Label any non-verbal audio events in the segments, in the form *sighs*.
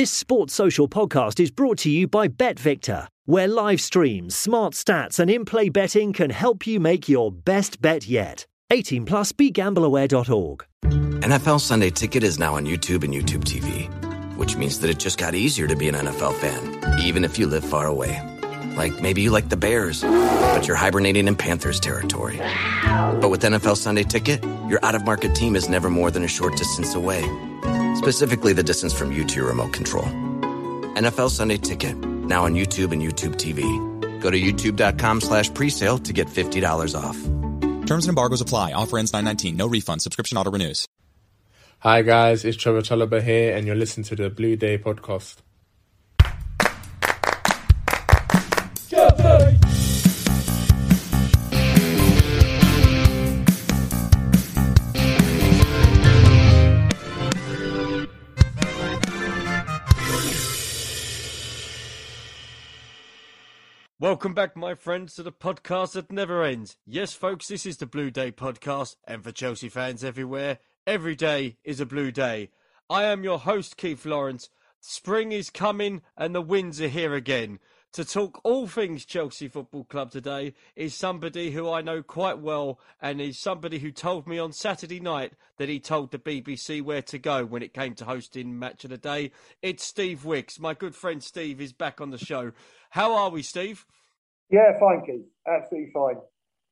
This Sports Social podcast is brought to you by BetVictor, where live streams, smart stats, and in play betting can help you make your best bet yet. 18 plus begambleaware.org. NFL Sunday Ticket is now on YouTube and YouTube TV, which means that it just got easier to be an NFL fan, even if you live far away. Like maybe you like the Bears, but you're hibernating in Panthers territory. But with NFL Sunday Ticket, your out of market team is never more than a short distance away specifically the distance from you to your remote control. NFL Sunday Ticket, now on YouTube and YouTube TV. Go to youtube.com slash presale to get $50 off. Terms and embargoes apply. Offer ends 919. No refund. Subscription auto renews. Hi guys, it's Trevoh Chalobah here and you're listening to the Blue Day podcast. Welcome back, my friends, to the podcast that never ends. Yes, folks, this is the Blue Day podcast, and for Chelsea fans everywhere, every day is a blue day. I am your host, Keith Lawrence. Spring is coming, and the winds are here again. To talk all things Chelsea Football Club today is somebody who I know quite well, and is somebody who told me on Saturday night that he told the BBC where to go when it came to hosting Match of the Day. It's Steve Wicks. My good friend Steve is back on the show. How are we, Steve? Yeah, fine, Keith. Absolutely fine.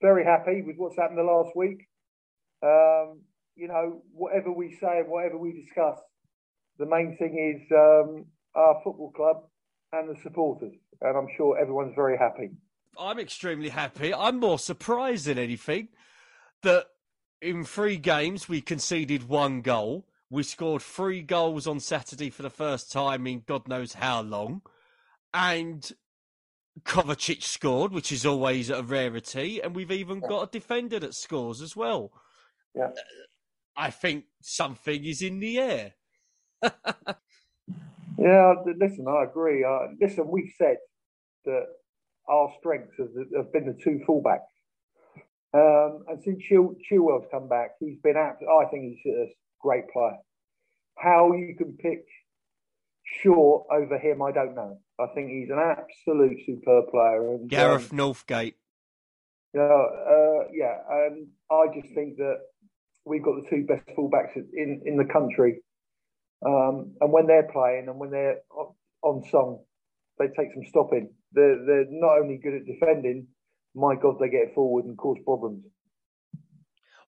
Very happy with what's happened the last week. Um, you know, whatever we say and whatever we discuss, the main thing is um, our football club and the supporters. And I'm sure everyone's very happy. I'm extremely happy. I'm more surprised than anything that in three games we conceded one goal. We scored three goals on Saturday for the first time in God knows how long. And Kovacic scored, which is always a rarity, and we've even got a defender that scores as well. Yeah. I think something is in the air. *laughs* yeah, listen, I agree. Uh, listen, we've said that our strengths have, have been the two fullbacks. Um, and since Chil- Chilwell's come back, he's been out. I think he's a great player. How you can pick Shaw over him, I don't know. I think he's an absolute superb player. And, Gareth um, Northgate. Yeah, uh, yeah, and I just think that we've got the two best fullbacks in in the country. Um, and when they're playing and when they're on song, they take some stopping. They're they're not only good at defending. My God, they get forward and cause problems.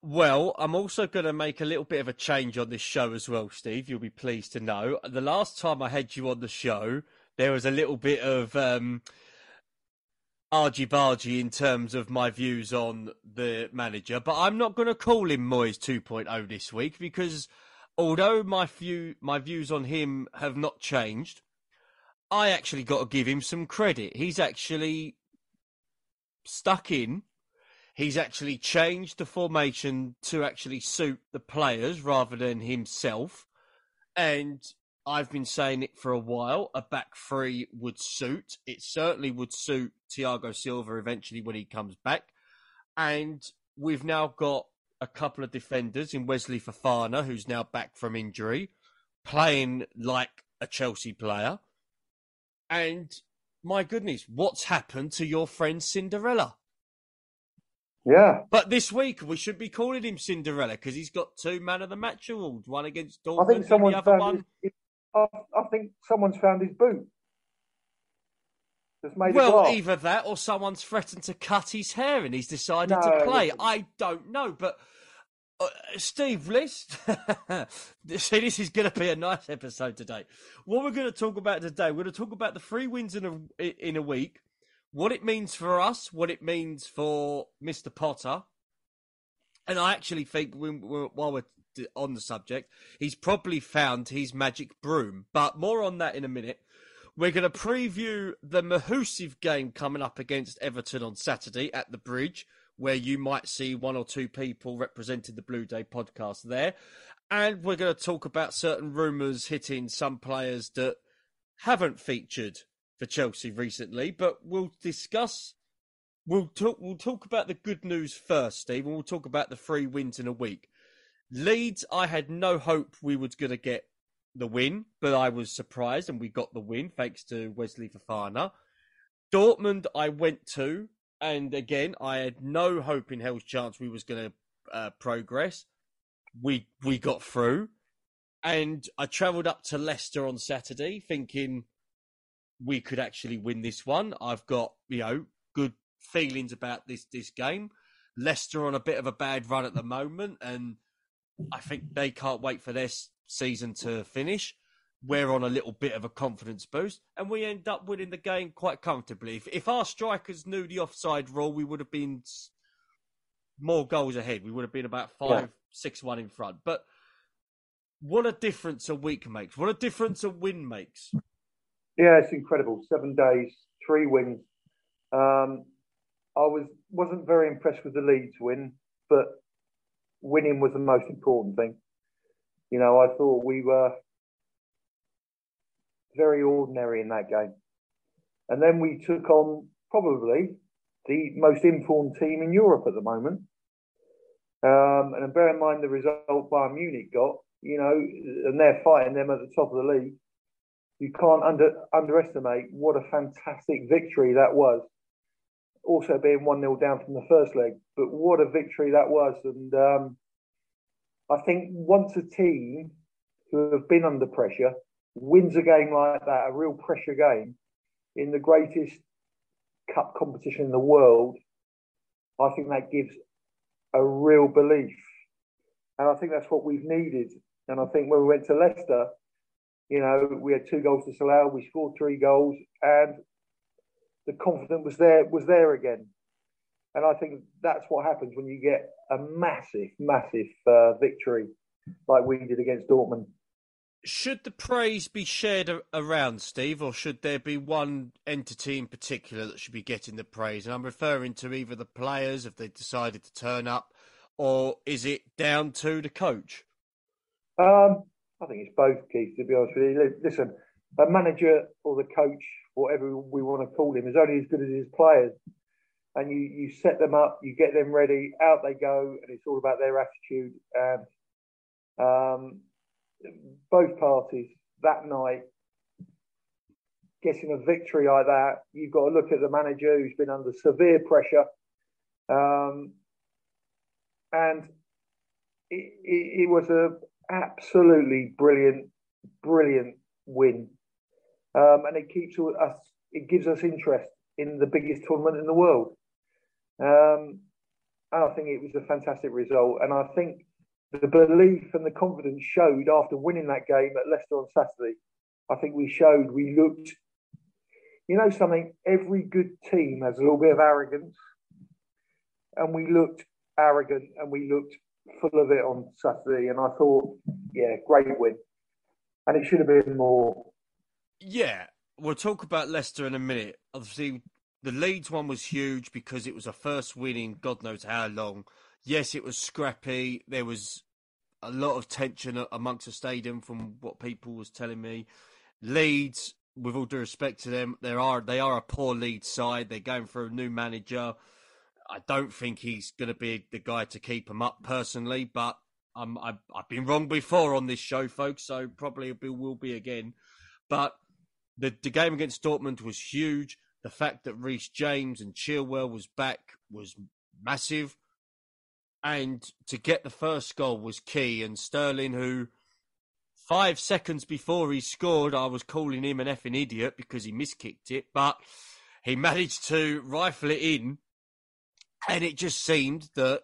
Well, I'm also going to make a little bit of a change on this show as well, Steve. You'll be pleased to know. The last time I had you on the show, there was a little bit of um, argy bargy in terms of my views on the manager, but I'm not going to call him Moyes 2.0 this week because although my view my views on him have not changed, I actually got to give him some credit. He's actually stuck in he's actually changed the formation to actually suit the players rather than himself. And I've been saying it for a while. A back three would suit. It certainly would suit Thiago Silva eventually when he comes back. And we've now got a couple of defenders in Wesley Fofana, who's now back from injury, playing like a Chelsea player. And my goodness, what's happened to your friend Cucurella? Yeah. But this week we should be calling him Cinderella because he's got two man of the match awards, one against Dortmund I think someone the other one. His, I, I, think someone's found his boot. well, either that or someone's threatened to cut his hair and he's decided no, to play. I don't know, but uh, Steve, let's *laughs* see. This is going to be a nice episode today. What we're going to talk about today, we're going to talk about the three wins in a in a week what it means for us, what it means for Mr. Potter. And I actually think while we're on the subject, he's probably found his magic broom. But more on that in a minute. We're going to preview the Mahusiv game coming up against Everton on Saturday at the Bridge, where you might see one or two people representing the Blue Day podcast there. And we're going to talk about certain rumours hitting some players that haven't featured for Chelsea recently, but we'll discuss. We'll talk. We'll talk about the good news first, Steve, and we'll talk about the three wins in a week. Leeds, I had no hope we was going to get the win, but I was surprised and we got the win thanks to Wesley Fofana. Dortmund, I went to, and again, I had no hope in hell's chance we was going to uh, progress. We we got through, and I travelled up to Leicester on Saturday, thinking we could actually win this one. I've got you know good feelings about this this game. Leicester on a bit of a bad run at the moment, and I think they can't wait for their season to finish. We're on a little bit of a confidence boost, and we end up winning the game quite comfortably. If, if our strikers knew the offside rule, we would have been more goals ahead. We would have been about five, yeah. six, one in front. But what a difference a week makes! What a difference a win makes! Yeah, it's incredible. Seven days, three wins. Um, I was wasn't very impressed with the Leeds win, but winning was the most important thing. You know, I thought we were very ordinary in that game. And then we took on probably the most informed team in Europe at the moment. Um, and bear in mind the result Bayern Munich got, you know, and they're fighting them at the top of the league. You can't under, underestimate what a fantastic victory that was. Also being 1 0 down from the first leg, but what a victory that was. And um, I think once a team who have been under pressure wins a game like that, a real pressure game, in the greatest cup competition in the world, I think that gives a real belief. And I think that's what we've needed. And I think when we went to Leicester, you know, we had two goals to Salah, we scored three goals, and the confidence was there was there again. And I think that's what happens when you get a massive, massive uh, victory like we did against Dortmund. Should the praise be shared around, Steve, or should there be one entity in particular that should be getting the praise? And I'm referring to either the players, if they decided to turn up, or is it down to the coach? Um, I think it's both, Keith, to be honest with you. Listen, a manager or the coach, whatever we want to call him, is only as good as his players and you, you set them up, you get them ready, out they go, and it's all about their attitude. And um, both parties that night getting a victory like that, you've got to look at the manager who's been under severe pressure. Um, and it, it, it was a absolutely brilliant, brilliant win. Um, and it keeps us, it gives us interest in the biggest tournament in the world. Um, and I think it was a fantastic result. And I think the belief and the confidence showed after winning that game at Leicester on Saturday. I think we showed we looked, you know, something. Every good team has a little bit of arrogance, and we looked arrogant and we looked full of it on Saturday. And I thought, yeah, great win, and it should have been more. Yeah, we'll talk about Leicester in a minute. Obviously, the Leeds one was huge because it was a first win in God knows how long. Yes, it was scrappy. There was a lot of tension amongst the stadium from what people was telling me. Leeds, with all due respect to them, there are they are a poor Leeds side. They're going for a new manager. I don't think he's going to be the guy to keep them up personally, but um, I've, I've been wrong before on this show, folks, so probably will be again. But the, the game against Dortmund was huge. The fact that Reece James and Chilwell was back was massive. And to get the first goal was key. And Sterling, who five seconds before he scored, I was calling him an effing idiot because he miskicked it, but he managed to rifle it in. And it just seemed that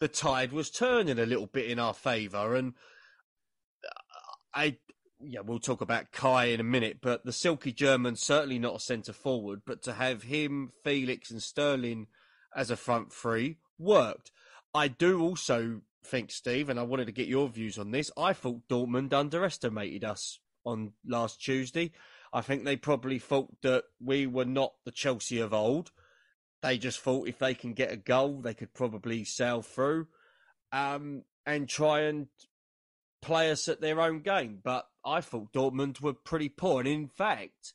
the tide was turning a little bit in our favour. And uh, I yeah, we'll talk about Kai in a minute, but the silky German certainly not a centre forward, but to have him, Felix, and Sterling as a front three worked. I do also think, Steve, and I wanted to get your views on this. I thought Dortmund underestimated us on last Tuesday. I think they probably thought that we were not the Chelsea of old. They just thought if they can get a goal, they could probably sail through um, and try and play us at their own game. But I thought Dortmund were pretty poor. And in fact,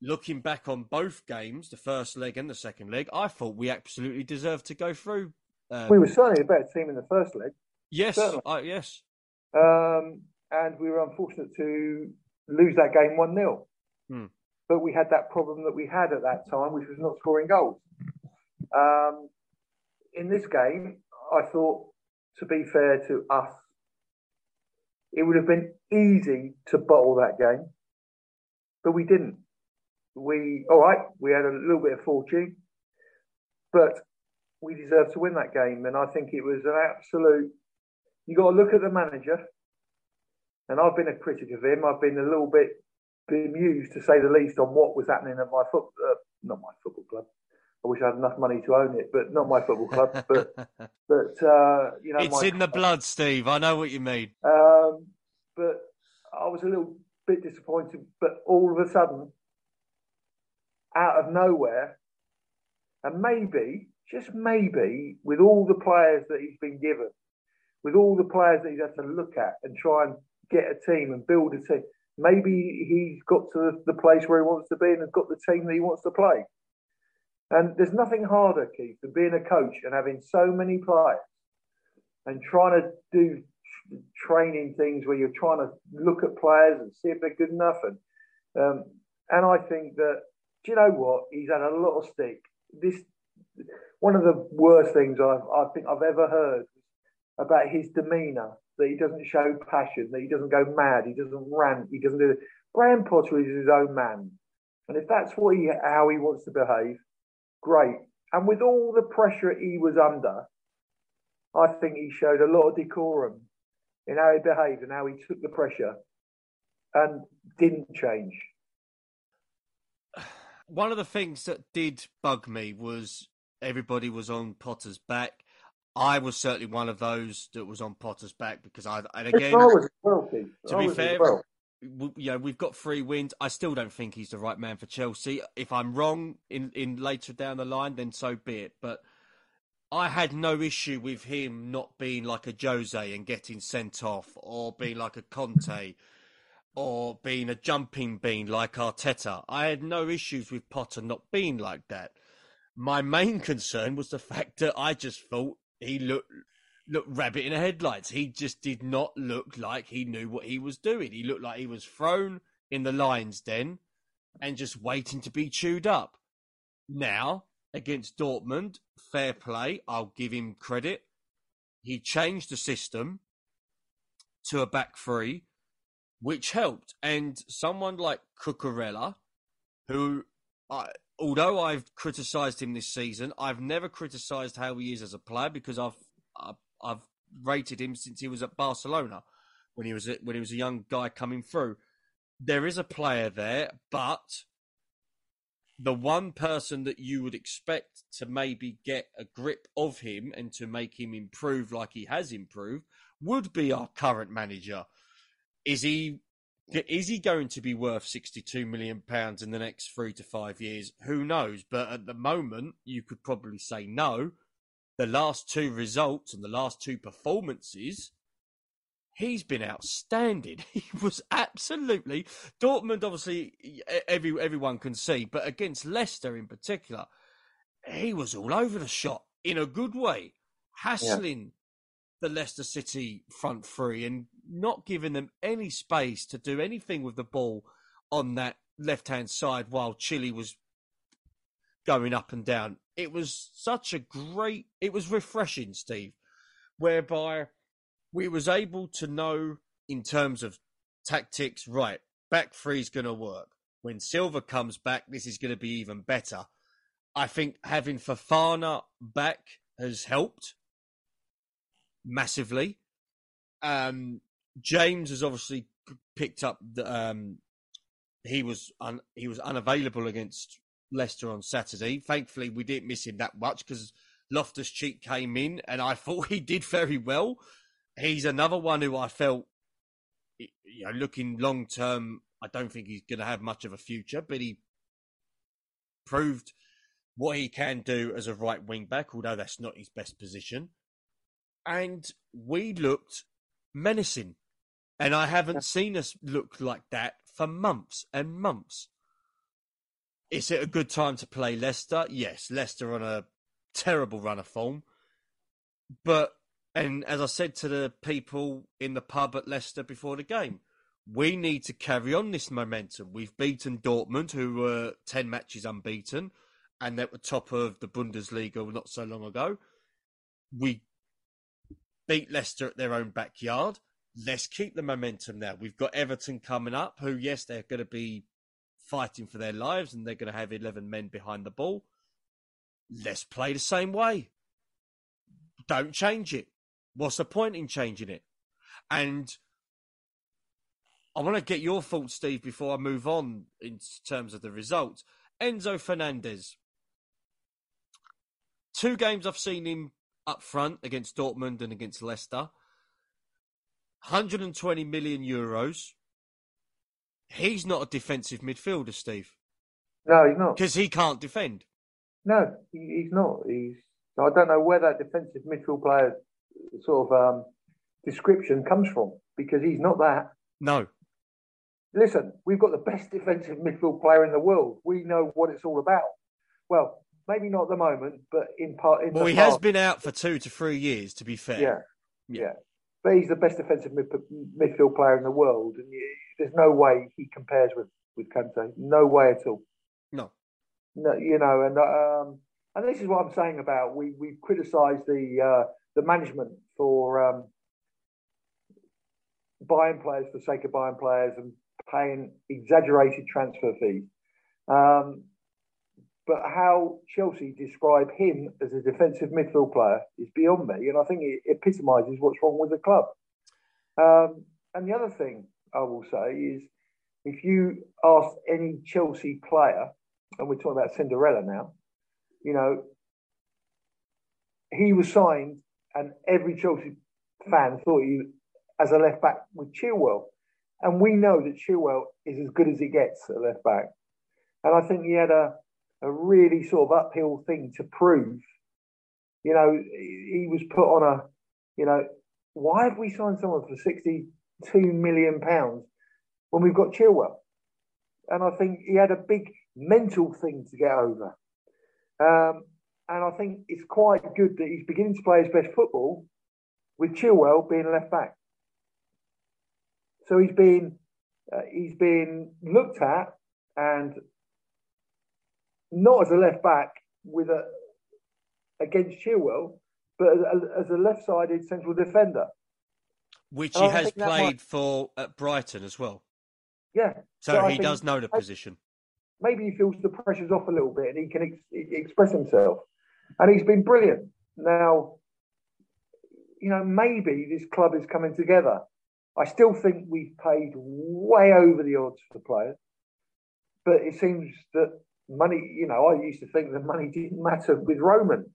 looking back on both games, the first leg and the second leg, I thought we absolutely deserved to go through. Um, we were certainly a better team in the first leg. Yes, uh, yes. Um, and we were unfortunate to lose that game 1 0. Hmm. But we had that problem that we had at that time, which was not scoring goals. Um, in this game, I thought, to be fair to us, it would have been easy to bottle that game, but we didn't. We, all right, we had a little bit of fortune, but we deserved to win that game. And I think it was an absolute. You got to look at the manager, and I've been a critic of him. I've been a little bit bemused, to say the least, on what was happening at my foot, uh, not my football club. I wish I had enough money to own it, but not my football club. *laughs* but but uh, you know, it's my, in the blood, Steve. I know what you mean. um, but I was a little bit disappointed. But all of a sudden, out of nowhere, and maybe, just maybe, with all the players that he's been given, with all the players that he's had to look at and try and get a team and build a team, maybe he's got to the place where he wants to be and has got the team that he wants to play. And there's nothing harder, Keith, than being a coach and having so many players and trying to do training things where you're trying to look at players and see if they're good enough. And um, and I think that do you know what? He's had a lot of stick. This one of the worst things I've I think I've ever heard about his demeanour. That he doesn't show passion. That he doesn't go mad. He doesn't rant. He doesn't do. Graham Potter is his own man, and if that's what he how he wants to behave, great. And with all the pressure he was under, I think he showed a lot of decorum in how he behaved and how he took the pressure and didn't change. One of the things that did bug me was everybody was on Potter's back. I was certainly one of those that was on Potter's back because I, and again, well, to be fair, well. you know, we've got three wins. I still don't think he's the right man for Chelsea. If I'm wrong in, in later down the line, then so be it. But I had no issue with him not being like a Jose and getting sent off, or being like a Conte, or being a jumping bean like Arteta. I had no issues with Potter not being like that. My main concern was the fact that I just thought he looked looked rabbit in the headlights. He just did not look like he knew what he was doing. He looked like he was thrown in the lion's den and just waiting to be chewed up. Now, against Dortmund, fair play. I'll give him credit. He changed the system to a back three, which helped. And someone like Cucurella, who, I, although I've criticised him this season, I've never criticised how he is as a player because I've, I've rated him since he was at Barcelona when he was when he was a young guy coming through. There is a player there, but the one person that you would expect to maybe get a grip of him and to make him improve like he has improved would be our current manager. Is he is he going to be worth 62 million pounds in the next 3 to 5 years? Who knows, but at the moment you could probably say no. The last two results and the last two performances he's been outstanding. *laughs* He was absolutely Dortmund. Obviously, every everyone can see, but against Leicester in particular, he was all over the shot in a good way, hassling the Leicester City front three and not giving them any space to do anything with the ball on that left hand side while Chilly was going up and down. It was such a great. It was refreshing, Steve, whereby we was able to know in terms of tactics, right, back three's going to work. When Silva comes back, this is going to be even better. I think having Fofana back has helped massively. Um, James has obviously picked up the. Um, he was un, he was unavailable against Leicester on Saturday. Thankfully, we didn't miss him that much because Loftus Cheek came in, and I *laughs* thought he did very well he's another one who I felt, you know, looking long term, I don't think he's going to have much of a future, but he proved what he can do as a right wing back, although that's not his best position. And we looked menacing. And I haven't seen us look like that for months and months. Is it a good time to play Leicester? Yes, Leicester on a terrible run of form. But And as I said to the people in the pub at Leicester before the game, we need to carry on this momentum. We've beaten Dortmund, who were 10 matches unbeaten, and they were top of the Bundesliga not so long ago. We beat Leicester at their own backyard. Let's keep the momentum now. We've got Everton coming up, who, yes, they're going to be fighting for their lives and they're going to have 11 men behind the ball. Let's play the same way. Don't change it. What's the point in changing it? And I want to get your thoughts, Steve, before I move on in terms of the results. Enzo Fernandez. Two games I've seen him up front against Dortmund and against Leicester. 120 million euros. He's not a defensive midfielder, Steve. No, he's not. Because he can't defend. No, he's not. He's. I don't know where that defensive midfield player sort of um, description comes from because he's not that. No. Listen, we've got the best defensive midfield player in the world. We know what it's all about. Well, maybe not at the moment, but in part. In well, he past, has been out for two to three years. To be fair. Yeah, yeah. yeah. But he's the best defensive midfield player in the world, and you, there's no way he compares with with Kante. No way at all. No. No, you know, and um, and this is what I'm saying about we we've criticised the uh, the management for um, buying players for the sake of buying players and paying exaggerated transfer fees. Um, but how Chelsea describe him as a defensive midfield player is beyond me, and I think it epitomises what's wrong with the club. Um, and the other thing I will say is, if you ask any Chelsea player, and we're talking about Cinderella now, you know, he was signed, and every Chelsea fan thought he as a left back with Chilwell, and we know that Chilwell is as good as he gets at left back, and I think he had a a really sort of uphill thing to prove. You know, he was put on a, you know, why have we signed someone for sixty-two million pounds when we've got Chilwell? And I think he had a big mental thing to get over. Um, and I think it's quite good that he's beginning to play his best football with Chilwell being left back. So he's been uh, he's been looked at and not as a left back with a against Chilwell, but as, as a left-sided central defender, which he has played might... for at Brighton as well. Yeah, so, so he does know the position. Maybe he feels the pressure's off a little bit and he can ex- express himself, and he's been brilliant. Now, you know, maybe this club is coming together. I still think we've paid way over the odds for players, but it seems that money, you know, I used to think the money *laughs* didn't matter with Roman,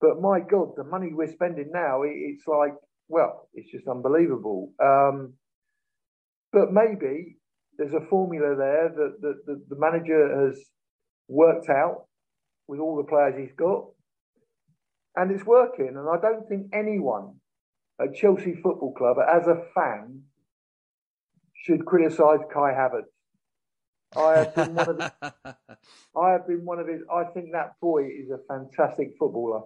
but my God, the money we're spending now, it's like, well, it's just unbelievable. Um, but maybe there's a formula there that, that, that the manager has worked out with all the players he's got, and it's working. And I don't think anyone at Chelsea Football Club, as a fan, should criticise Kai Havertz. I have been one of his, *laughs* I have been one of his. I think that boy is a fantastic footballer,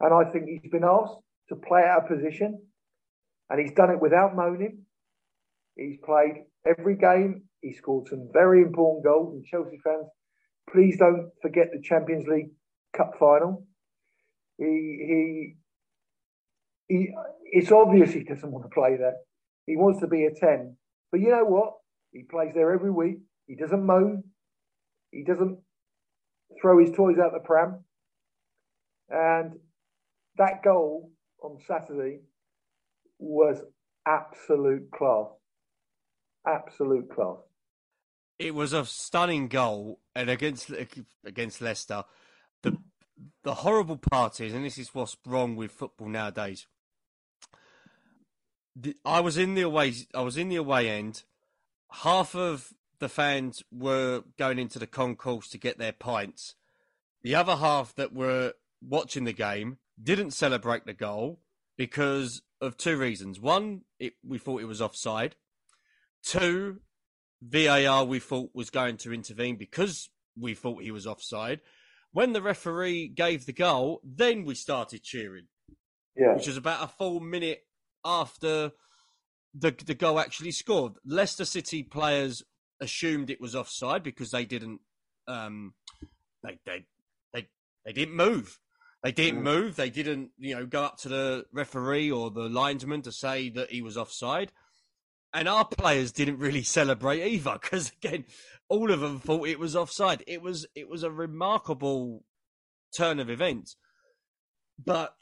and I think he's been asked to play out of position, and he's done it without moaning. He's played every game. He scored some very important goals. And Chelsea fans, please don't forget the Champions League Cup final. He he he. It's obvious he doesn't want to play there. He wants to be a ten. But you know what? He plays there every week. He doesn't moan. He doesn't throw his toys out the pram. And that goal on Saturday was absolute class. Absolute class. It was a stunning goal, and against against Leicester, the the horrible part is, and this is what's wrong with football nowadays. The, I was in the away. I was in the away end. Half of the fans were going into the concourse to get their pints. The other half that were watching the game didn't celebrate the goal because of two reasons. One, it, we thought it was offside. Two, VAR we thought was going to intervene because we thought he was offside. When the referee gave the goal, then we started cheering. Yeah. which was about a full minute after the the goal actually scored. Leicester City players assumed it was offside because they didn't um, they they they they didn't move. They didn't Mm. move. They didn't you know go up to the referee or the linesman to say that he was offside. And our players didn't really *laughs* celebrate either because again, all of them thought it was offside. It was it was a remarkable turn of events. But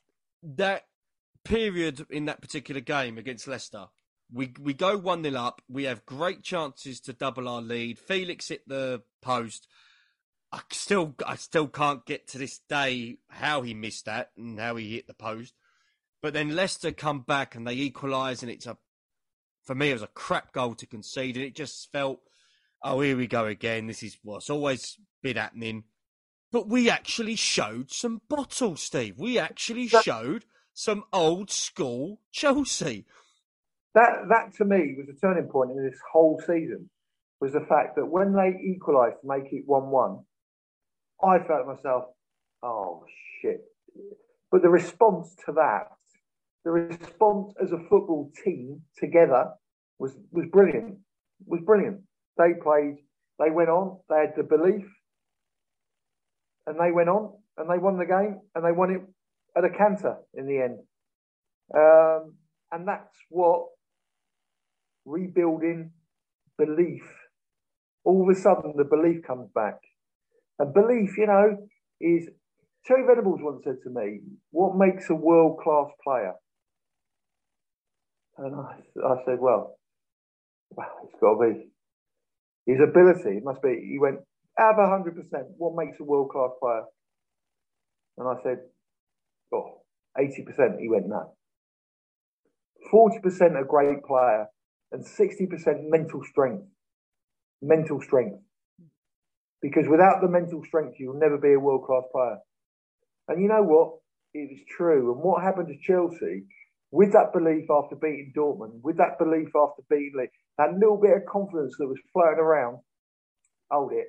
that period in that particular game against Leicester, we we go one 0 up. We have great chances to double our lead. Felix hit the post. I still I still can't get to this day how he missed that and how he hit the post. But then Leicester come back and they equalise, and it's a for me it was a crap goal to concede, and it just felt, oh here we go again. This is what's always been happening. But we actually showed some bottle, Steve. We actually showed some old school Chelsea. That that to me was a turning point in this whole season. Was the fact that when they equalised to make it one-one, I felt myself, "Oh shit!" But the response to that, the response as a football team together, was was brilliant. Was brilliant. They played. They went on. They had the belief, and they went on and they won the game and they won it at a canter in the end. Um, and that's what rebuilding belief. All of a sudden, the belief comes back. And belief, you know, is Terry Venables once said to me, What makes a world class player? And I, I said, Well, it's got to be his ability. It must be. He went, Out of 100%, what makes a world class player? And I said, Oh, 80%. He went, No. 40% a great player and 60% mental strength. Mental strength. Because without the mental strength, you'll never be a world class player. And you know what? It was true. And what happened to Chelsea, with that belief after beating Dortmund, with that belief after beating that little bit of confidence that was floating around, hold it.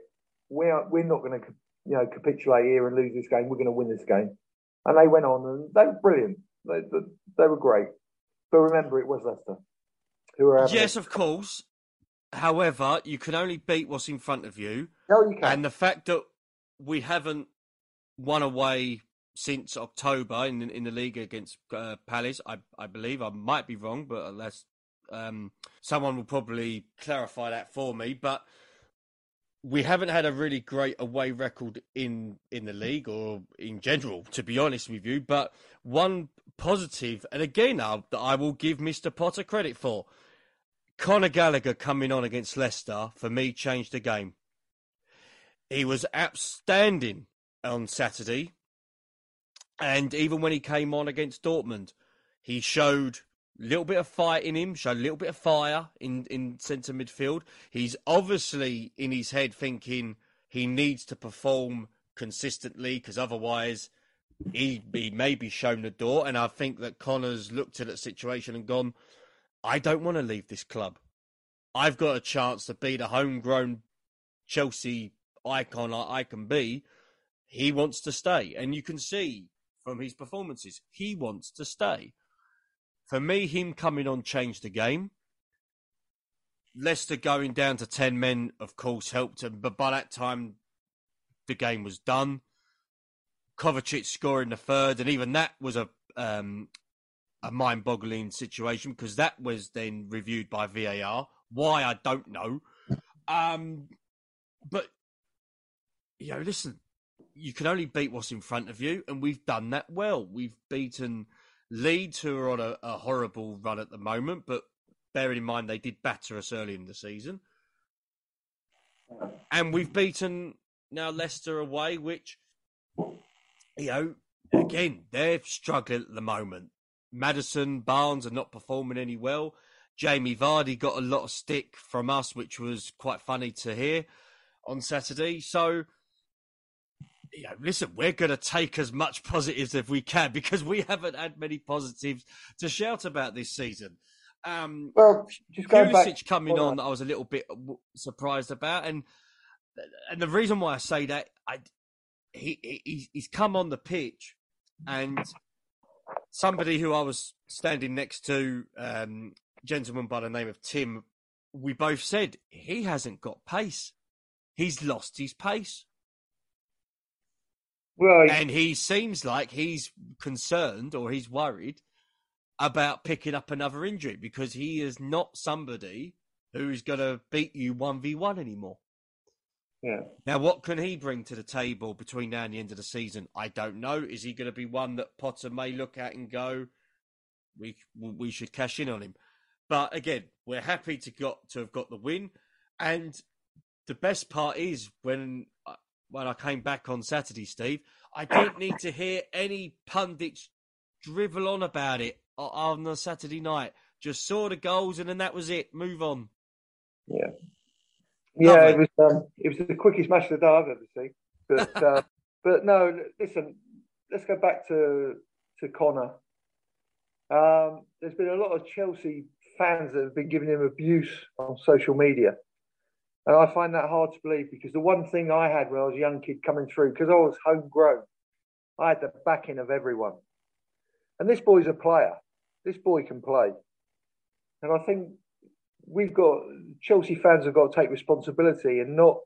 We're, we're not going to you know, capitulate here and lose this game. We're going to win this game. And they went on and they were brilliant. They, they, they were great. But remember, it was Leicester. Who having Yes, of course. However, you can only beat what's in front of you. No, you can. And the fact that we haven't won away since October in in the league against uh, Palace, I I believe I might be wrong, but unless um, someone will probably clarify that for me. But we haven't had a really great away record in in the league or in general, to be honest with you. But one positive, and again, I, I will give Mister Potter credit for. Conor Gallagher coming on against Leicester for me changed the game. He was outstanding on Saturday. And even when he came on against Dortmund, he showed a little bit of fight in him, showed a little bit of fire in, in centre midfield. He's obviously in his head thinking he needs to perform consistently because otherwise he, he may be shown the door. And I think that Conor's looked at that situation and gone, I don't want to leave this club. I've got a chance to be the homegrown Chelsea icon I, can be. He wants to stay. And you can see from his performances, he wants to stay. For me, him coming on changed the game. Leicester going down to 10 men, of course, helped him. But by that time, the game was done. Kovacic scoring the third, and even that was a um, a mind-boggling situation because that was then reviewed by VAR. Why I don't know. *laughs* Um, but you know, listen, you can only beat what's in front of you, and we've done that well. We've beaten Leeds, who are on a, a horrible run at the moment, but bearing in mind they did batter us early in the season, and we've beaten now Leicester away, which you know, again they're struggling at the moment. Maddison, Barnes are not performing any well. Jamie Vardy got a lot of stick from us, which was quite funny to hear on Saturday. So, you know, listen, we're going to take as much positives as we can *laughs* because we haven't had many positives to shout about this season. Um, well, just going back. Coming on, I was a little bit surprised about, and and the reason why I say that, I he, he he's come on the pitch, and somebody who I was standing next to, um, gentleman by the name of Tim, we both said he hasn't got pace. He's lost his pace. Well, And he seems like he's concerned or he's worried about picking up another injury because he is not somebody who is going to beat you 1v1 anymore. Yeah. Now, what can he bring to the table between now and the end of the season? I don't know. Is he going to be one that Potter may look at and go, we we should cash in on him? But again, we're happy to got to have got the win, and the best part is when I- when I came back on Saturday, Steve, I didn't need to hear any pundits drivel on about it uh, on the Saturday night. Just saw the goals, and then that was it. Move on. Yeah, yeah. It was um, it was the quickest match of the day I've ever seen. But *laughs* uh, but no, listen. Let's go back to to Conor. Um, there's been a lot of Chelsea fans that have been giving him abuse on social media, and I find that hard to believe because the one thing I had when I was a young kid coming through, because I was homegrown, I had the backing of everyone. And this boy's a player. This boy can play, and I think we've got Chelsea fans have got to take responsibility and not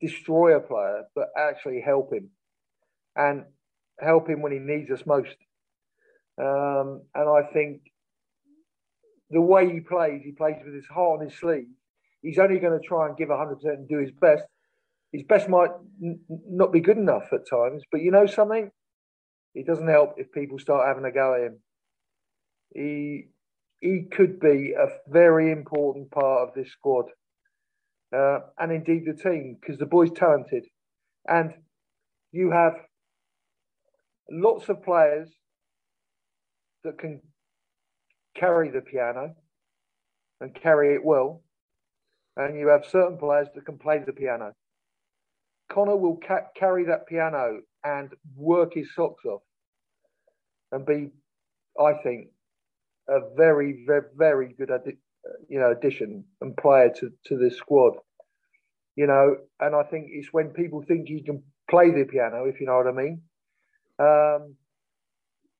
destroy a player, but actually help him and help him when he needs us most. Um, and I think the way he plays, he plays with his heart on his sleeve. He's only going to try and give 100% and do his best. His best might n- not be good enough at times, but you know something? It doesn't help if people start having a go at him. He he could be a very important part of this squad, uh, and indeed the team, because the boy's talented, and you have lots of players that can carry the piano and carry it well, and you have certain players that can play the piano. Conor will ca- carry that piano and work his socks off, and be, I think, a very, very, very good, you know, addition and player to to this squad. You know, and I think it's when people think he can play the piano, if you know what I mean. Um,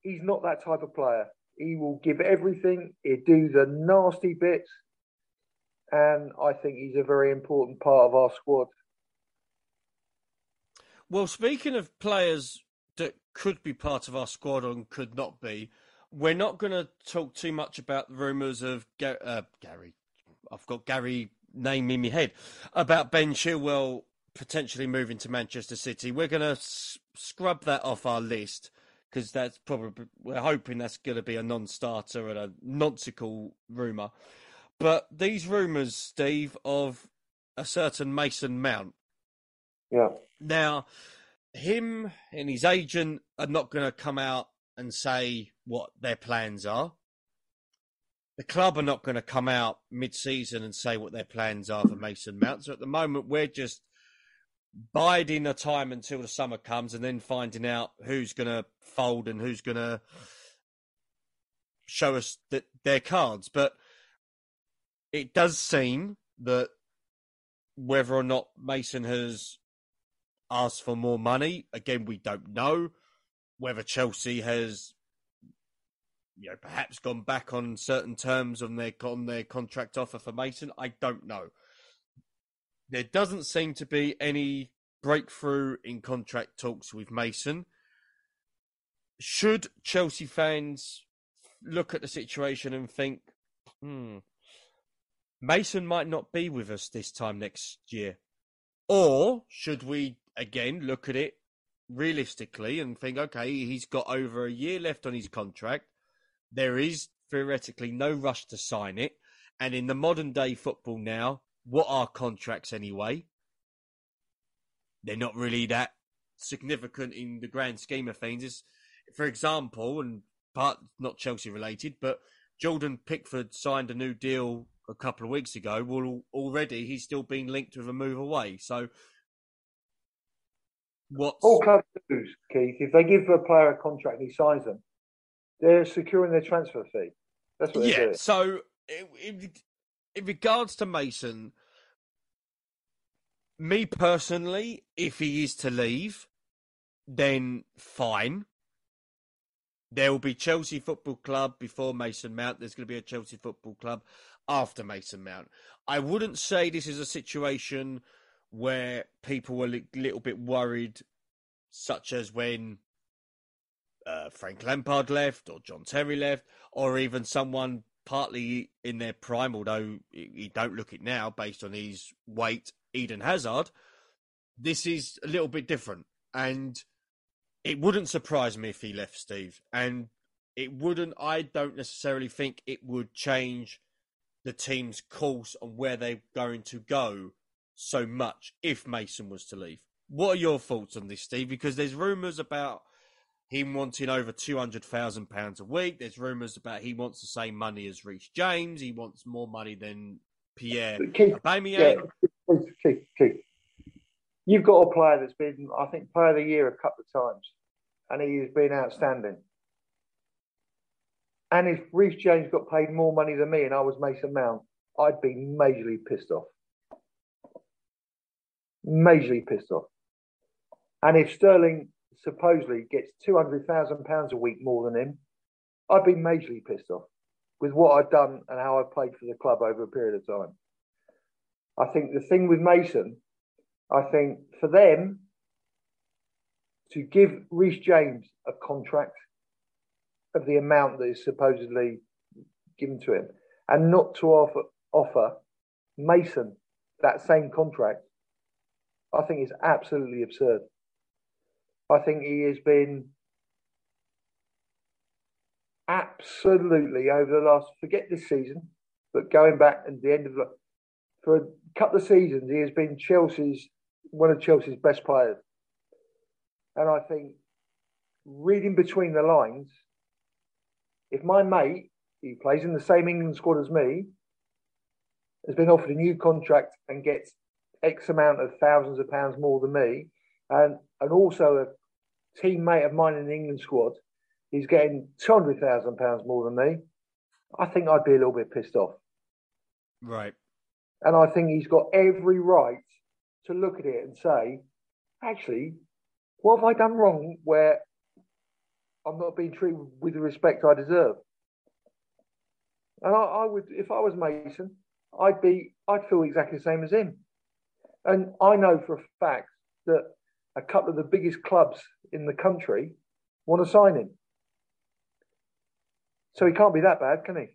he's not that type of player. He will give everything. He'll do the nasty bits, and I think he's a very important part of our squad. Well, speaking of players that could be part of our squad and could not be, we're not going to talk too much about the rumours of Ga- uh, Gary. I've got Gary name in my head about Ben Chilwell potentially moving to Manchester City. We're going to s- scrub that off our list because that's probably we're hoping that's going to be a non-starter and a nonsensical rumour. But these rumours, Steve, of a certain Mason Mount. Yeah, Now, him and his agent are not going to come out and say what their plans are. The club are not going to come out mid-season and say what their plans are for Mason Mount. So at the moment, we're just biding a time until the summer comes and then finding out who's going to fold and who's going to show us that their cards. But it does seem that whether or not Mason has asked for more money, again, we don't know. Whether Chelsea has, you know, perhaps gone back on certain terms on their on their contract offer for Mason, I don't know. There doesn't seem to be any breakthrough in contract talks with Mason. Should Chelsea fans look at the situation and think, hmm, Mason might not be with us this time next year? Or should we again look at it realistically and think, okay, he's got over a year left on his contract. There is theoretically no rush to sign it. And in the modern day football now, what are contracts anyway? They're not really that significant in the grand scheme of things. It's, for example, and part not Chelsea related, but Jordan Pickford signed a new deal a couple of weeks ago. Well, already he's still being linked with a move away. So, what's all clubs do, Keith. If they give a player a contract he signs them, they're securing their transfer fee. That's what yeah? So, in, in, in regards to Mason, me personally, if he is to leave, then fine. there will be Chelsea Football Club before Mason Mount. There's going to be a Chelsea Football Club after Mason Mount. I wouldn't say this is a situation where people were a little bit worried, such as when uh, Frank Lampard left or John Terry left, or even someone partly in their prime, although you don't look it now based on his weight, Eden Hazard. This is a little bit different. And it wouldn't surprise me if he left, Steve. And it wouldn't, I don't necessarily think it would change the team's course on where they're going to go so much if Mason was to leave. What are your thoughts on this, Steve? Because there's rumours about him wanting over two hundred thousand pounds a week. There's rumours about he wants the same money as Reece James. He wants more money than Pierre Keith, Aubameyang. Yeah, Keith, Keith. You've got a player that's been, I think, player of the year a couple of times, and he has been outstanding. And if Reece James got paid more money than me and I was Mason Mount, I'd be majorly pissed off. Majorly pissed off. And if Sterling supposedly gets two hundred thousand pounds a week more than him, I'd be majorly pissed off with what I've done and how I've played for the club over a period of time. I think the thing with Mason, I think for them to give Reece James a contract of the amount that is supposedly given to him and not to offer offer Mason that same contract, I think is absolutely absurd. I think he has been absolutely over the last forget this season, but going back at the end of the for a couple of seasons, he has been Chelsea's one of Chelsea's best players. And I think reading between the lines, if my mate, he plays in the same England squad as me, has been offered a new contract and gets X amount of thousands of pounds more than me, and and also a teammate of mine in the England squad is getting two hundred thousand pounds more than me, I think I'd be a little bit pissed off. Right. And I think he's got every right to look at it and say, actually, what have I done wrong where I'm not being treated with the respect I deserve? And I, I would, if I was Mason, I'd be, I'd feel exactly the same as him. And I know for a fact that a couple of the biggest clubs in the country want to sign him. So he can't be that bad, can he?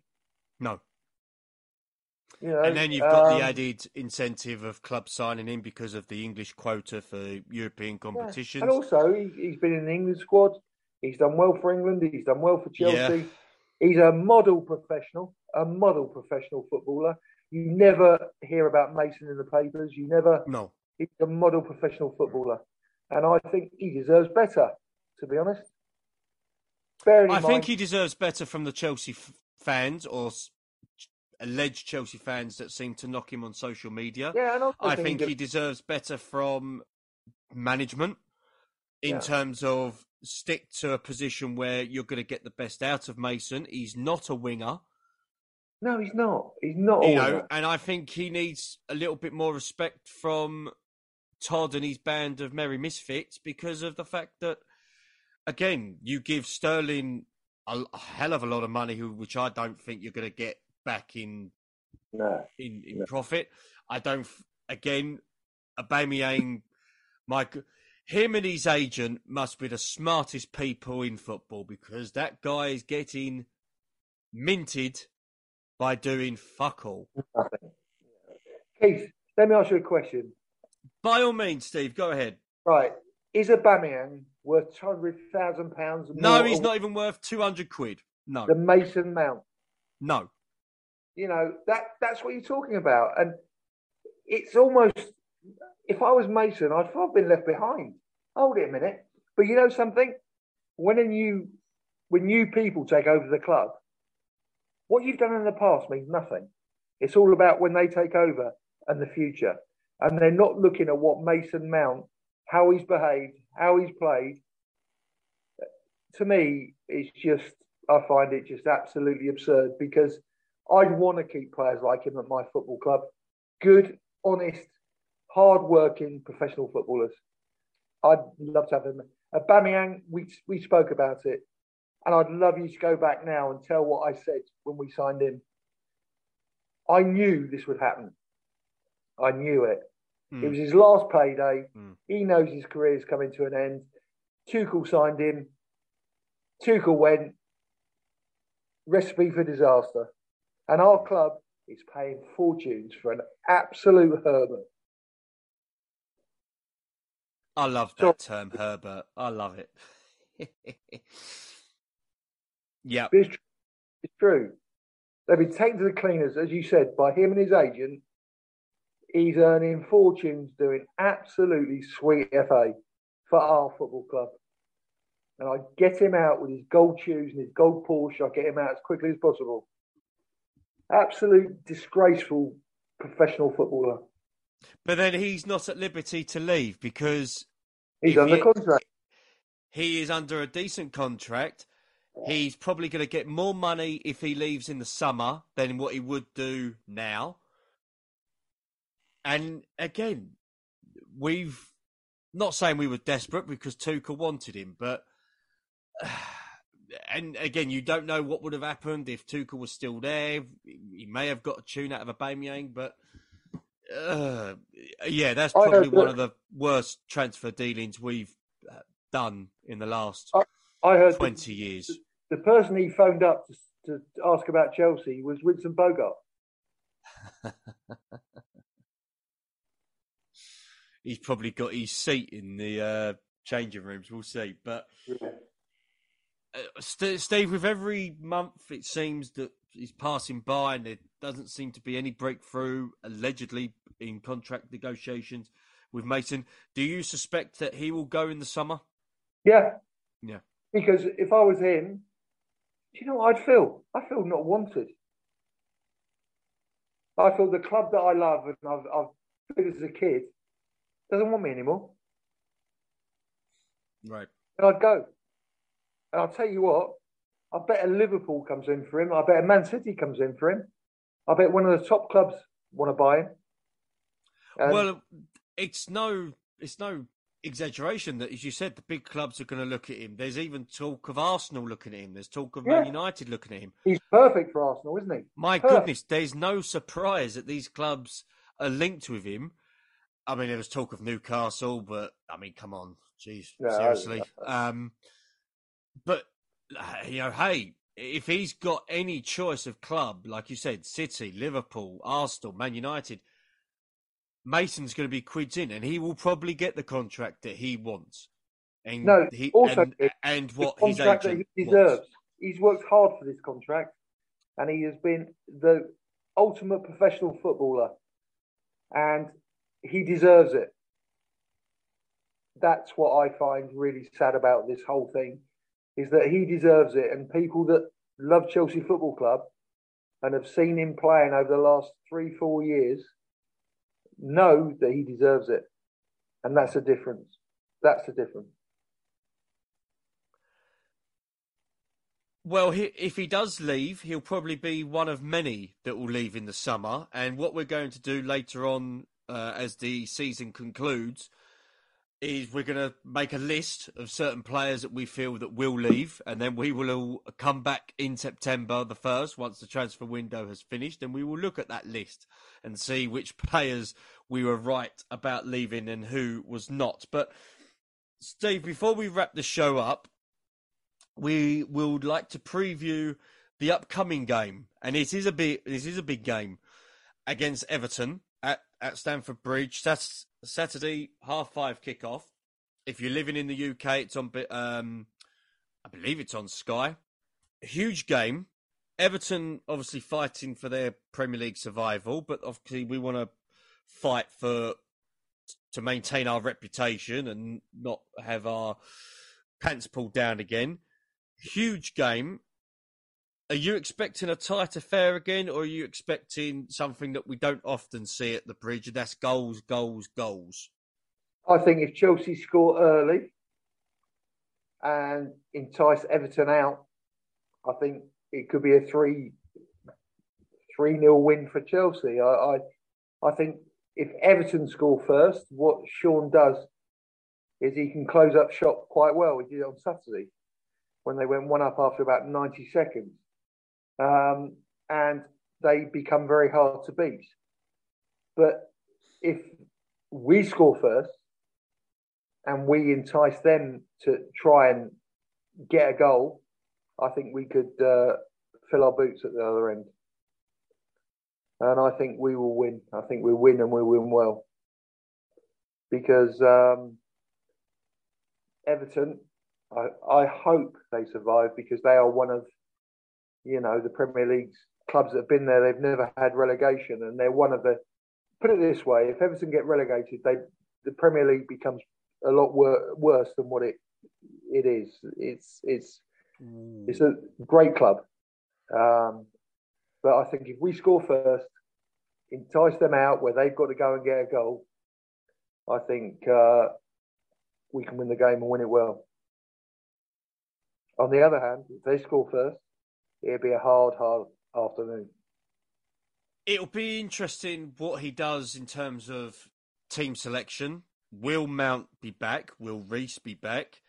No. You know, And then you've got um, the added incentive of clubs signing him because of the English quota for European yeah. competitions. And also, he, he's been in the England squad. He's done well for England. He's done well for Chelsea. Yeah. He's a model professional, a model professional footballer. You never hear about Mason in the papers. You never. No. He's a model professional footballer, and I think he deserves better. To be honest, I mind, think he deserves better from the Chelsea f- fans or s- alleged Chelsea fans that seem to knock him on social media. Yeah, and I think he he deserves better from management in Yeah. terms of stick to a position where you're going to get the best out of Mason. He's not a winger, No, he's not. He's not. you know, and I think he needs a little bit more respect from Todd and his band of Merry Misfits because of the fact that, again, you give Sterling a, a hell of a lot of money, who which I don't think you're going to get back in no. in, in No. profit. I don't. Again, Aubameyang, Mike, him and his agent must be the smartest people in football because that guy is getting minted by doing fuck all. Nothing. Keith, let me ask you a question. By all means, Steve, go ahead. Right, is Aubameyang worth two hundred thousand pounds? No, he's not even worth two hundred quid. No, The Mason Mount. no. You know that that's what you're talking about, and it's almost. If I was Mason, I'd have been left behind. Hold it a minute, but you know something? When a new, when new people take over the club, what you've done in the past means nothing. It's all about when they take over and the future, and they're not looking at what Mason Mount, how he's behaved, how he's played. To me, it's just I find it just absolutely absurd because I'd want to keep players like him at my football club. Good, honest, hard-working professional footballers. I'd love to have him. Aubameyang, we we spoke about it. and I'd love you to go back now and tell what I said when we signed him. I knew this would happen. I knew it. Mm. It was his last payday. Mm. He knows his career is coming to an end. Tuchel signed him. Tuchel went. Recipe for disaster. And our club is paying fortunes for an absolute Herbert. I love that so, term, Herbert. I love it. *laughs* yeah. It's true. They've been taken to the cleaners, as you said, by him and his agent. He's earning fortunes doing absolutely sweet FA for our football club. And I get him out with his gold shoes and his gold Porsche. I get him out as quickly as possible. Absolute disgraceful professional footballer. But then he's not at liberty to leave because he's under he, contract. He is under a decent contract. He's probably going to get more money if he leaves in the summer than what he would do now. And again, we've not saying we were desperate because Tuchel wanted him, but *sighs* and again, you don't know what would have happened if Tuchel was still there. He may have got a tune out of a Aubameyang, but uh, yeah, that's probably one of the worst transfer dealings we've uh, done in the last I, I heard twenty the, years. The, person he phoned up to, to ask about Chelsea was Winston Bogarde. *laughs* he's probably got his seat in the uh, changing rooms. We'll see. But yeah. uh, Steve, with every month, it seems that he's passing by, and there doesn't seem to be any breakthrough allegedly in contract negotiations with Mason. Do you suspect that he will go in the summer? Yeah. Yeah. Because if I was him, do you know what I'd feel? I feel not wanted. I feel the club that I love and I've, I've been as a kid doesn't want me anymore. Right. And I'd go. And I'll tell you what, I bet a Liverpool comes in for him. I bet a Man City comes in for him. I bet one of the top clubs want to buy him. And well, it's no, it's no exaggeration that, as you said, the big clubs are going to look at him. There's even talk of Arsenal looking at him. There's talk of yeah. Man United looking at him. He's perfect for Arsenal, isn't he? My perfect. goodness, there's no surprise that these clubs are linked with him. I mean, there was talk of Newcastle, but I mean, come on, jeez, yeah, seriously. Um, but you know, hey, if he's got any choice of club, like you said, City, Liverpool, Arsenal, Man United, Mason's going to be quids in, and he will probably get the contract that he wants. And no, he, also and, and what his agent that he deserves. Wants. He's worked hard for this contract, and he has been the ultimate professional footballer. And he deserves it. That's what I find really sad about this whole thing is that he deserves it. And people that love Chelsea Football Club and have seen him playing over the last three, four years know that he deserves it. And that's a difference. That's the difference. Well, if he does leave, he'll probably be one of many that will leave in the summer. And what we're going to do later on uh, as the season concludes is we're going to make a list of certain players that we feel that will leave, and then we will all come back in September the first once the transfer window has finished, and we will look at that list and see which players we were right about leaving and who was not. But Steve, before we wrap the show up, we would like to preview the upcoming game, and it is a big this is a big game against Everton at, Stamford Bridge. That's Saturday, half five kickoff. If you're living in the UK, it's on. Um, I believe it's on Sky. Huge game. Everton obviously fighting for their Premier League survival, but obviously we want to fight for to maintain our reputation and not have our pants pulled down again. Huge game. Are you expecting a tight affair again, or are you expecting something that we don't often see at the bridge, and that's goals, goals, goals? I think if Chelsea score early and entice Everton out, I think it could be a three three nil win for Chelsea. I, I I think if Everton score first, what Sean does is he can close up shop quite well. He did it on Saturday. when they went one up after about 90 seconds. Um, and they become very hard to beat. But if we score first and we entice them to try and get a goal, I think we could uh, fill our boots at the other end. And I think we will win. I think we win and we win well. Because um, Everton, I, I hope they survive because they are one of, you know, the Premier League's clubs that have been there. They've never had relegation, and they're one of the. Put it this way: if Everton get relegated, they the Premier League becomes a lot wor- worse than what it it is. It's it's mm. it's a great club, um, but I think if we score first, entice them out where they've got to go and get a goal, I think uh, we can win the game and win it well. On the other hand, if they score first, it'll be a hard, hard afternoon. It'll be interesting what he does in terms of team selection. Will Mount be back? Will Reece be back?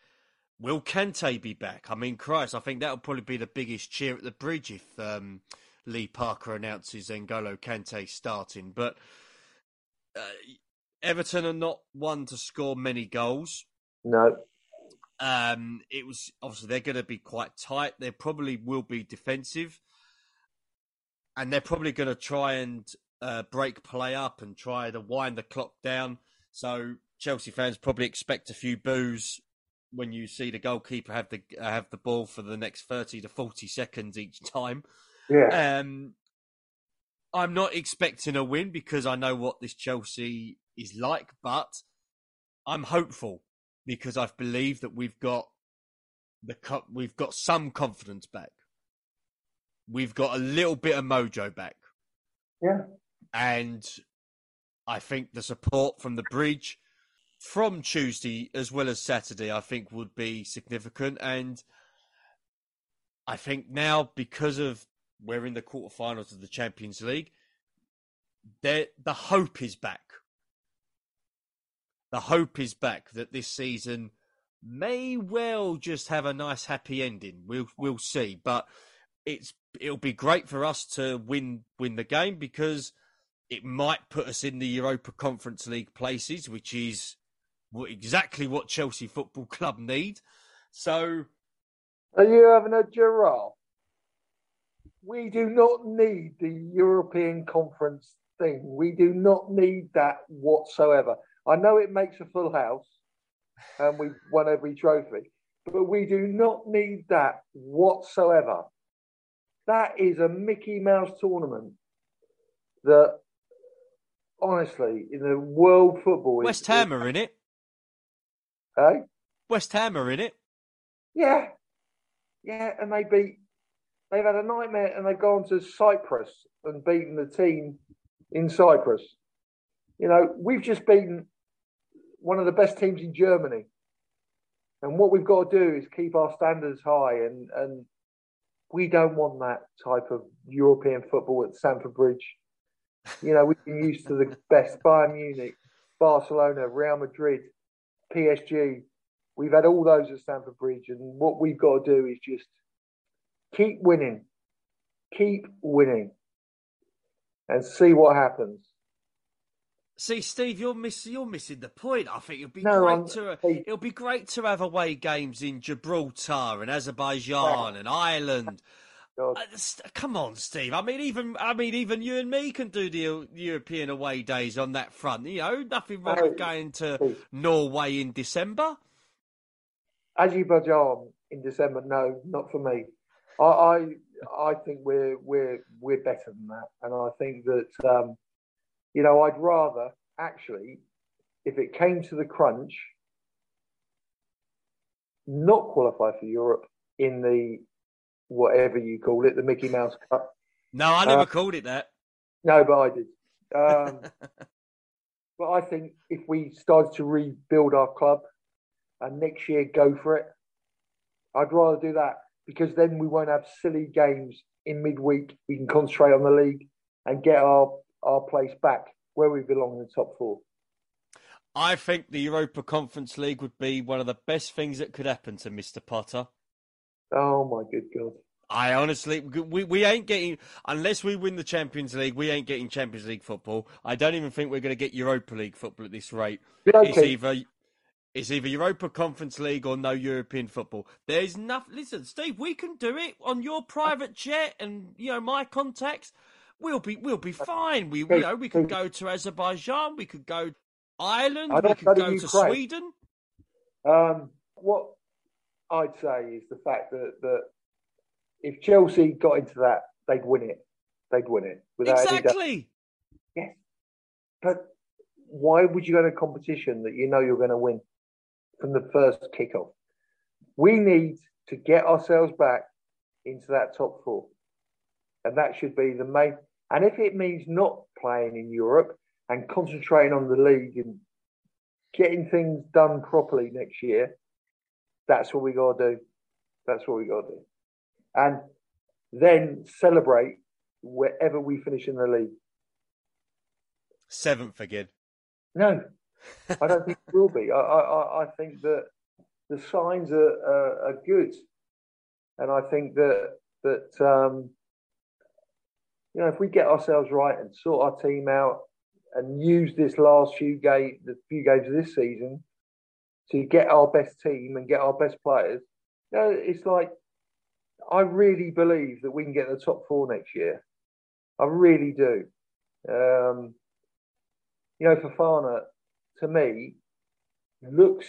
Will Kante be back? I mean, Christ, I think that'll probably be the biggest cheer at the bridge if um, Lee Parker announces N'Golo Kante starting. But uh, Everton are not one to score many goals. No. Um, it was obviously they're going to be quite tight. They probably will be defensive, and they're probably going to try and uh, break play up and try to wind the clock down. So Chelsea fans probably expect a few boos when you see the goalkeeper have the have the ball for the next thirty to forty seconds each time. Yeah. Um, I'm not expecting a win because I know what this Chelsea is like, but I'm hopeful because I believe that we've got the we've got some confidence back. We've got a little bit of mojo back. Yeah. And I think the support from the bridge from Tuesday as well as Saturday, I think would be significant. And I think now because of we're in the quarterfinals of the Champions League, the hope is back the hope is back that this season may well just have a nice happy ending. We'll we'll see, but it's it'll be great for us to win win the game because it might put us in the Europa Conference League places, which is exactly what Chelsea Football Club need. So, are you having a giraffe? We do not need the European Conference thing. We do not need that whatsoever. I know it makes a full house and we've won every trophy, but we do not need that whatsoever. That is a Mickey Mouse tournament that, honestly, in the world football, West Ham are in it. Hey, West Ham are in it. Yeah, yeah, and they beat. They've had a nightmare, and they've gone to Cyprus and beaten the team in Cyprus. You know, we've just beaten one of the best teams in Germany. And what we've got to do is keep our standards high, and, and we don't want that type of European football at Stamford Bridge. You know, we've been used to the best Bayern Munich, Barcelona, Real Madrid, PSG. We've had all those at Stamford Bridge, and what we've got to do is just keep winning, keep winning, and see what happens. See, Steve, you're missing you're missing the point. I think it'll be no, great I'm, to it'll be great to have away games in Gibraltar and Azerbaijan and Ireland. Uh, come on, Steve. I mean, even I mean, even you and me can do the European away days on that front. You know, nothing wrong with going to Norway in December. Azerbaijan in December? No, not for me. I I, I think we're we're we're better than that, and I think that. Um, you know, I'd rather actually, if it came to the crunch, not qualify for Europe in the whatever you call it, the Mickey Mouse Cup. No, I never uh, called it that. No, but I did. Um, *laughs* but I think if we started to rebuild our club and next year go for it, I'd rather do that because then we won't have silly games in midweek. We can concentrate on the league and get our our place back where we belong in the top four. I think the Europa Conference League would be one of the best things that could happen to Mr. Potter. Oh my good god! I honestly, we, we ain't getting unless we win the Champions League. We ain't getting Champions League football. I don't even think we're going to get Europa League football at this rate. Okay. It's either it's either Europa Conference League or no European football. There's nothing. Listen, Steve, we can do it on your private jet and you know my contacts. We'll be we'll be fine. We you know we could go to Azerbaijan. We could go Ireland. We could go to. Sweden. Um, what I'd say is the fact that that if Chelsea got into that, they'd win it. They'd win it without any. Exactly. Yes, but why would you go to a competition that you know you're going to win from the first kickoff? We need to get ourselves back into that top four, and that should be the main. And if it means not playing in Europe and concentrating on the league and getting things done properly next year, that's what we got to do. That's what we got to do, and then celebrate wherever we finish in the league. Seventh again. No, I don't think it will be. I, I, I think that the signs are, are, are good, and I think that that um, you know if we get ourselves right and sort our team out and use this last few game the few games of this season to get our best team and get our best players, you know, it's like I really believe that we can get the top four next year. I really do. Um, you know, Fofana, to me, looks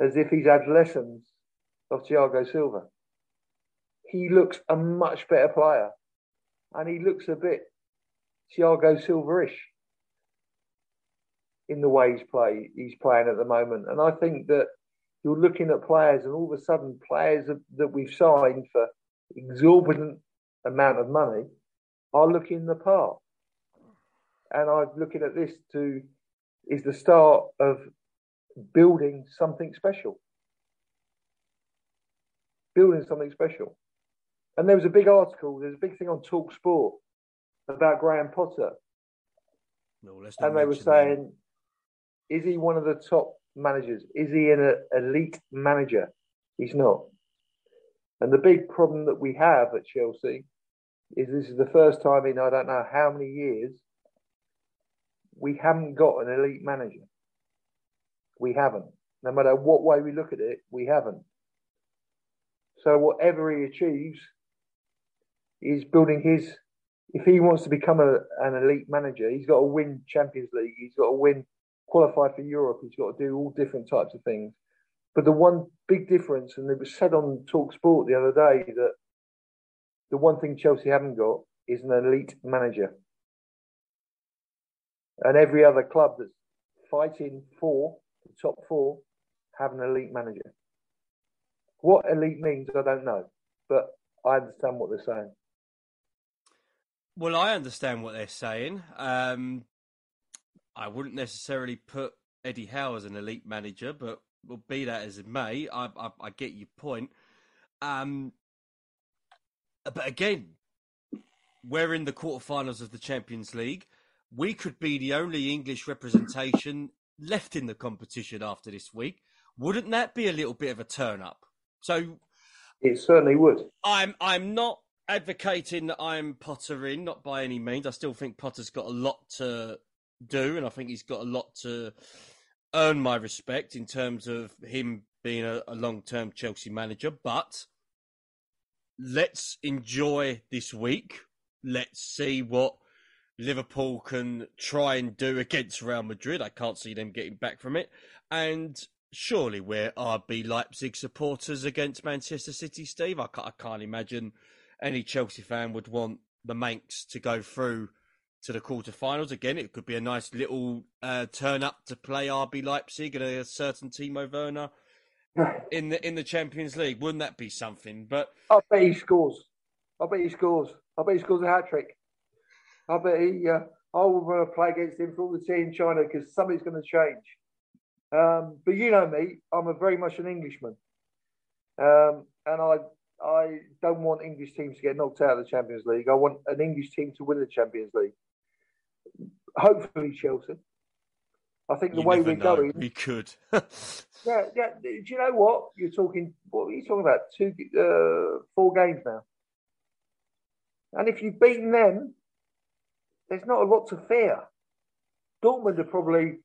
as if he's had lessons of Thiago Silva. He looks a much better player, and he looks a bit Thiago Silva-ish in the way he's play he's playing at the moment. And I think that you're looking at players, and all of a sudden, players that we've signed for exorbitant amount of money are looking the part and I'm looking at this to is the start of building something special. Building something special. And there was a big article, there's a big thing on Talk Sport about Graham Potter. No, let's And they were saying, is he one of the top managers? Is he an elite manager? He's not. And the big problem that we have at Chelsea is this is the first time in I don't know how many years we haven't got an elite manager. We haven't. No matter what way we look at it, we haven't. So whatever he achieves is building his. If he wants to become a, an elite manager, he's got to win Champions League. He's got to win, qualify for Europe. He's got to do all different types of things. But the one big difference, and it was said on Talk Sport the other day, that the one thing Chelsea haven't got is an elite manager and every other club that's fighting for the top four have an elite manager. What elite means, I don't know, but I understand what they're saying. Well, I understand what they're saying. Um, I wouldn't necessarily put Eddie Howe as an elite manager, but will be that as it may. I, I, I get your point. Um, but again, we're in the quarterfinals of the Champions League. We could be the only English representation left in the competition after this week. Wouldn't that be a little bit of a turn up? So It certainly would. I'm I'm not advocating that I'm Potter in, not by any means. I still think Potter's got a lot to do, and I think he's got a lot to earn my respect in terms of him being a, a long term Chelsea manager. But let's enjoy this week. Let's see what Liverpool can try and do against Real Madrid. I can't see them getting back from it. And surely we're RB Leipzig supporters against Manchester City, Steve. I I can't imagine any Chelsea fan would want the Mancs to go through to the quarterfinals. Again, it could be a nice little uh, turn up to play RB Leipzig and a certain Timo Werner *sighs* in the in the Champions League. Wouldn't that be something? But I bet he scores. I bet he scores. I bet he scores a hat trick. I bet he. Uh, I will want to play against him for all the tea in China because something's going to change. Um, but you know me, I'm a very much an Englishman, um, and I I don't want English teams to get knocked out of the Champions League. I want an English team to win the Champions League. Hopefully, Chelsea. I think the you way never we're know. going, we could. *laughs* yeah, yeah. Do you know what you're talking? What what are you talking about? Two, uh, four games now. And if you've beaten them, there's not a lot to fear. Dortmund are probably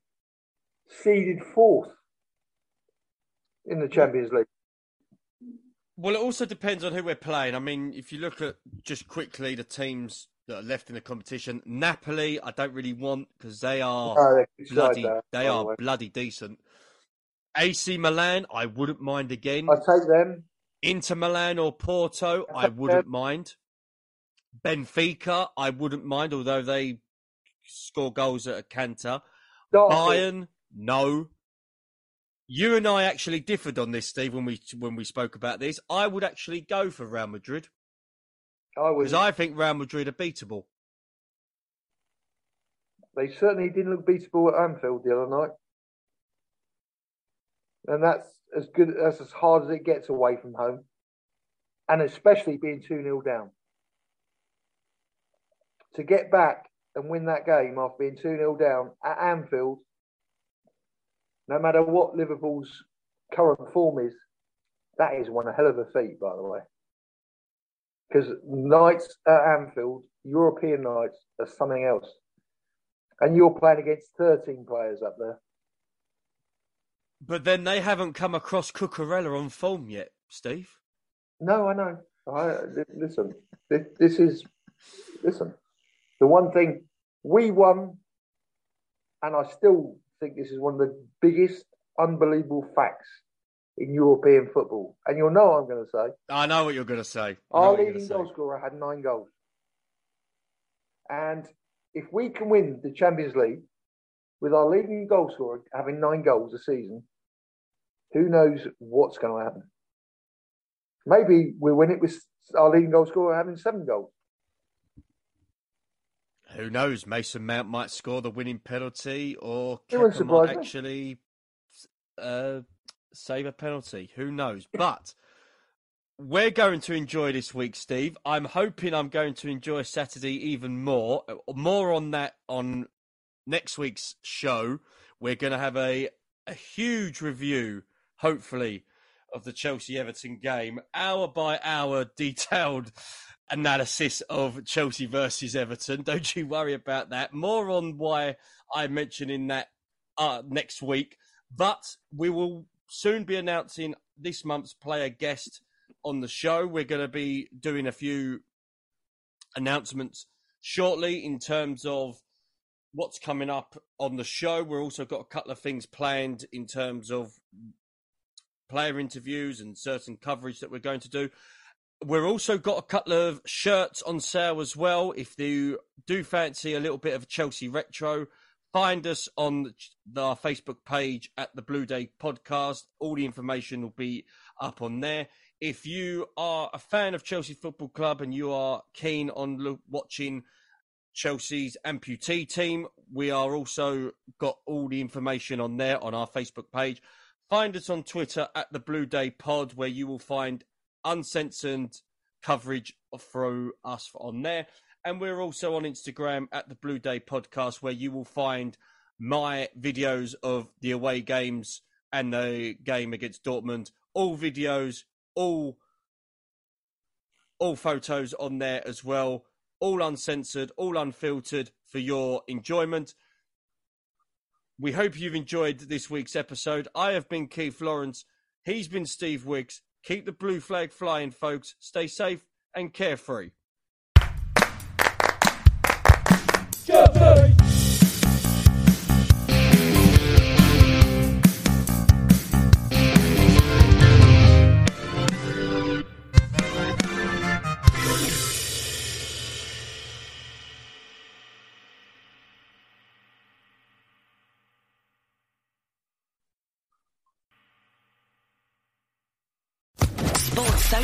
seeded fourth in the Champions League. Well, it also depends on who we're playing. I mean, if you look at just quickly the teams that are left in the competition, Napoli, I don't really want because they are Oh, bloody, that, they by the are bloody decent. AC Milan, I wouldn't mind again. I take them. Inter Milan or Porto, I wouldn't mind. Benfica, I wouldn't mind, although they score goals at a canter. Bayern, no. You and I actually differed on this, Steve, when we when we spoke about this. I would actually go for Real Madrid I was. because I think Real Madrid are beatable. They certainly didn't look beatable at Anfield the other night. And that's as good that's as hard as it gets away from home. And especially being 2 0 down. To get back and win that game after being 2 0 down at Anfield, no matter what Liverpool's current form is, that is one hell of a feat, by the way. Because nights at Anfield, European nights, are something else. And you're playing against 13 players up there. But then they haven't come across Cucurella on form yet, Steve. No, I know. I listen. This, this is listen. The one thing we won, and I still think this is one of the biggest, unbelievable facts in European football. And you'll know what I'm going to say. I know what you're going to say. Our leading gonna goal scorer had nine goals. And if we can win the Champions League with our leading goal scorer having nine goals a season, who knows what's going to happen? Maybe we'll win it with our leading goal scorer having seven goals. Who knows? Mason Mount might score the winning penalty, or might actually uh, save a penalty. Who knows? But we're going to enjoy this week, Steve. I'm hoping I'm going to enjoy Saturday even more. More on that on next week's show. We're going to have a a huge review, hopefully, of the Chelsea Everton game, hour by hour, *laughs* detailed analysis of Chelsea versus Everton. *laughs* Don't you worry about that. More on why I'm mentioning that uh, next week. But we will soon be announcing this month's player guest on the show. We're going to be doing a few announcements shortly in terms of what's coming up on the show. We've also got a couple of things planned in terms of player interviews and certain coverage that we're going to do. We've also got a couple of shirts on sale as well. If you do fancy a little bit of Chelsea retro, find us on the, our Facebook page at the Blue Day Podcast. All the information will be up on there. If you are a fan of Chelsea Football Club and you are keen on watching Chelsea's amputee team, we are also got all the information on there on our Facebook page. Find us on Twitter at the Blue Day Pod, where you will find uncensored coverage through us on there. And we're also on Instagram at the Blue Day Podcast, where you will find my videos of the away games and the game against Dortmund. All videos, all all photos on there as well, all uncensored, all unfiltered for your enjoyment. We hope you've enjoyed this week's episode. I have been Keith Lawrence. He's been Steve Wicks. Keep the blue flag flying, folks. Stay safe and carefree.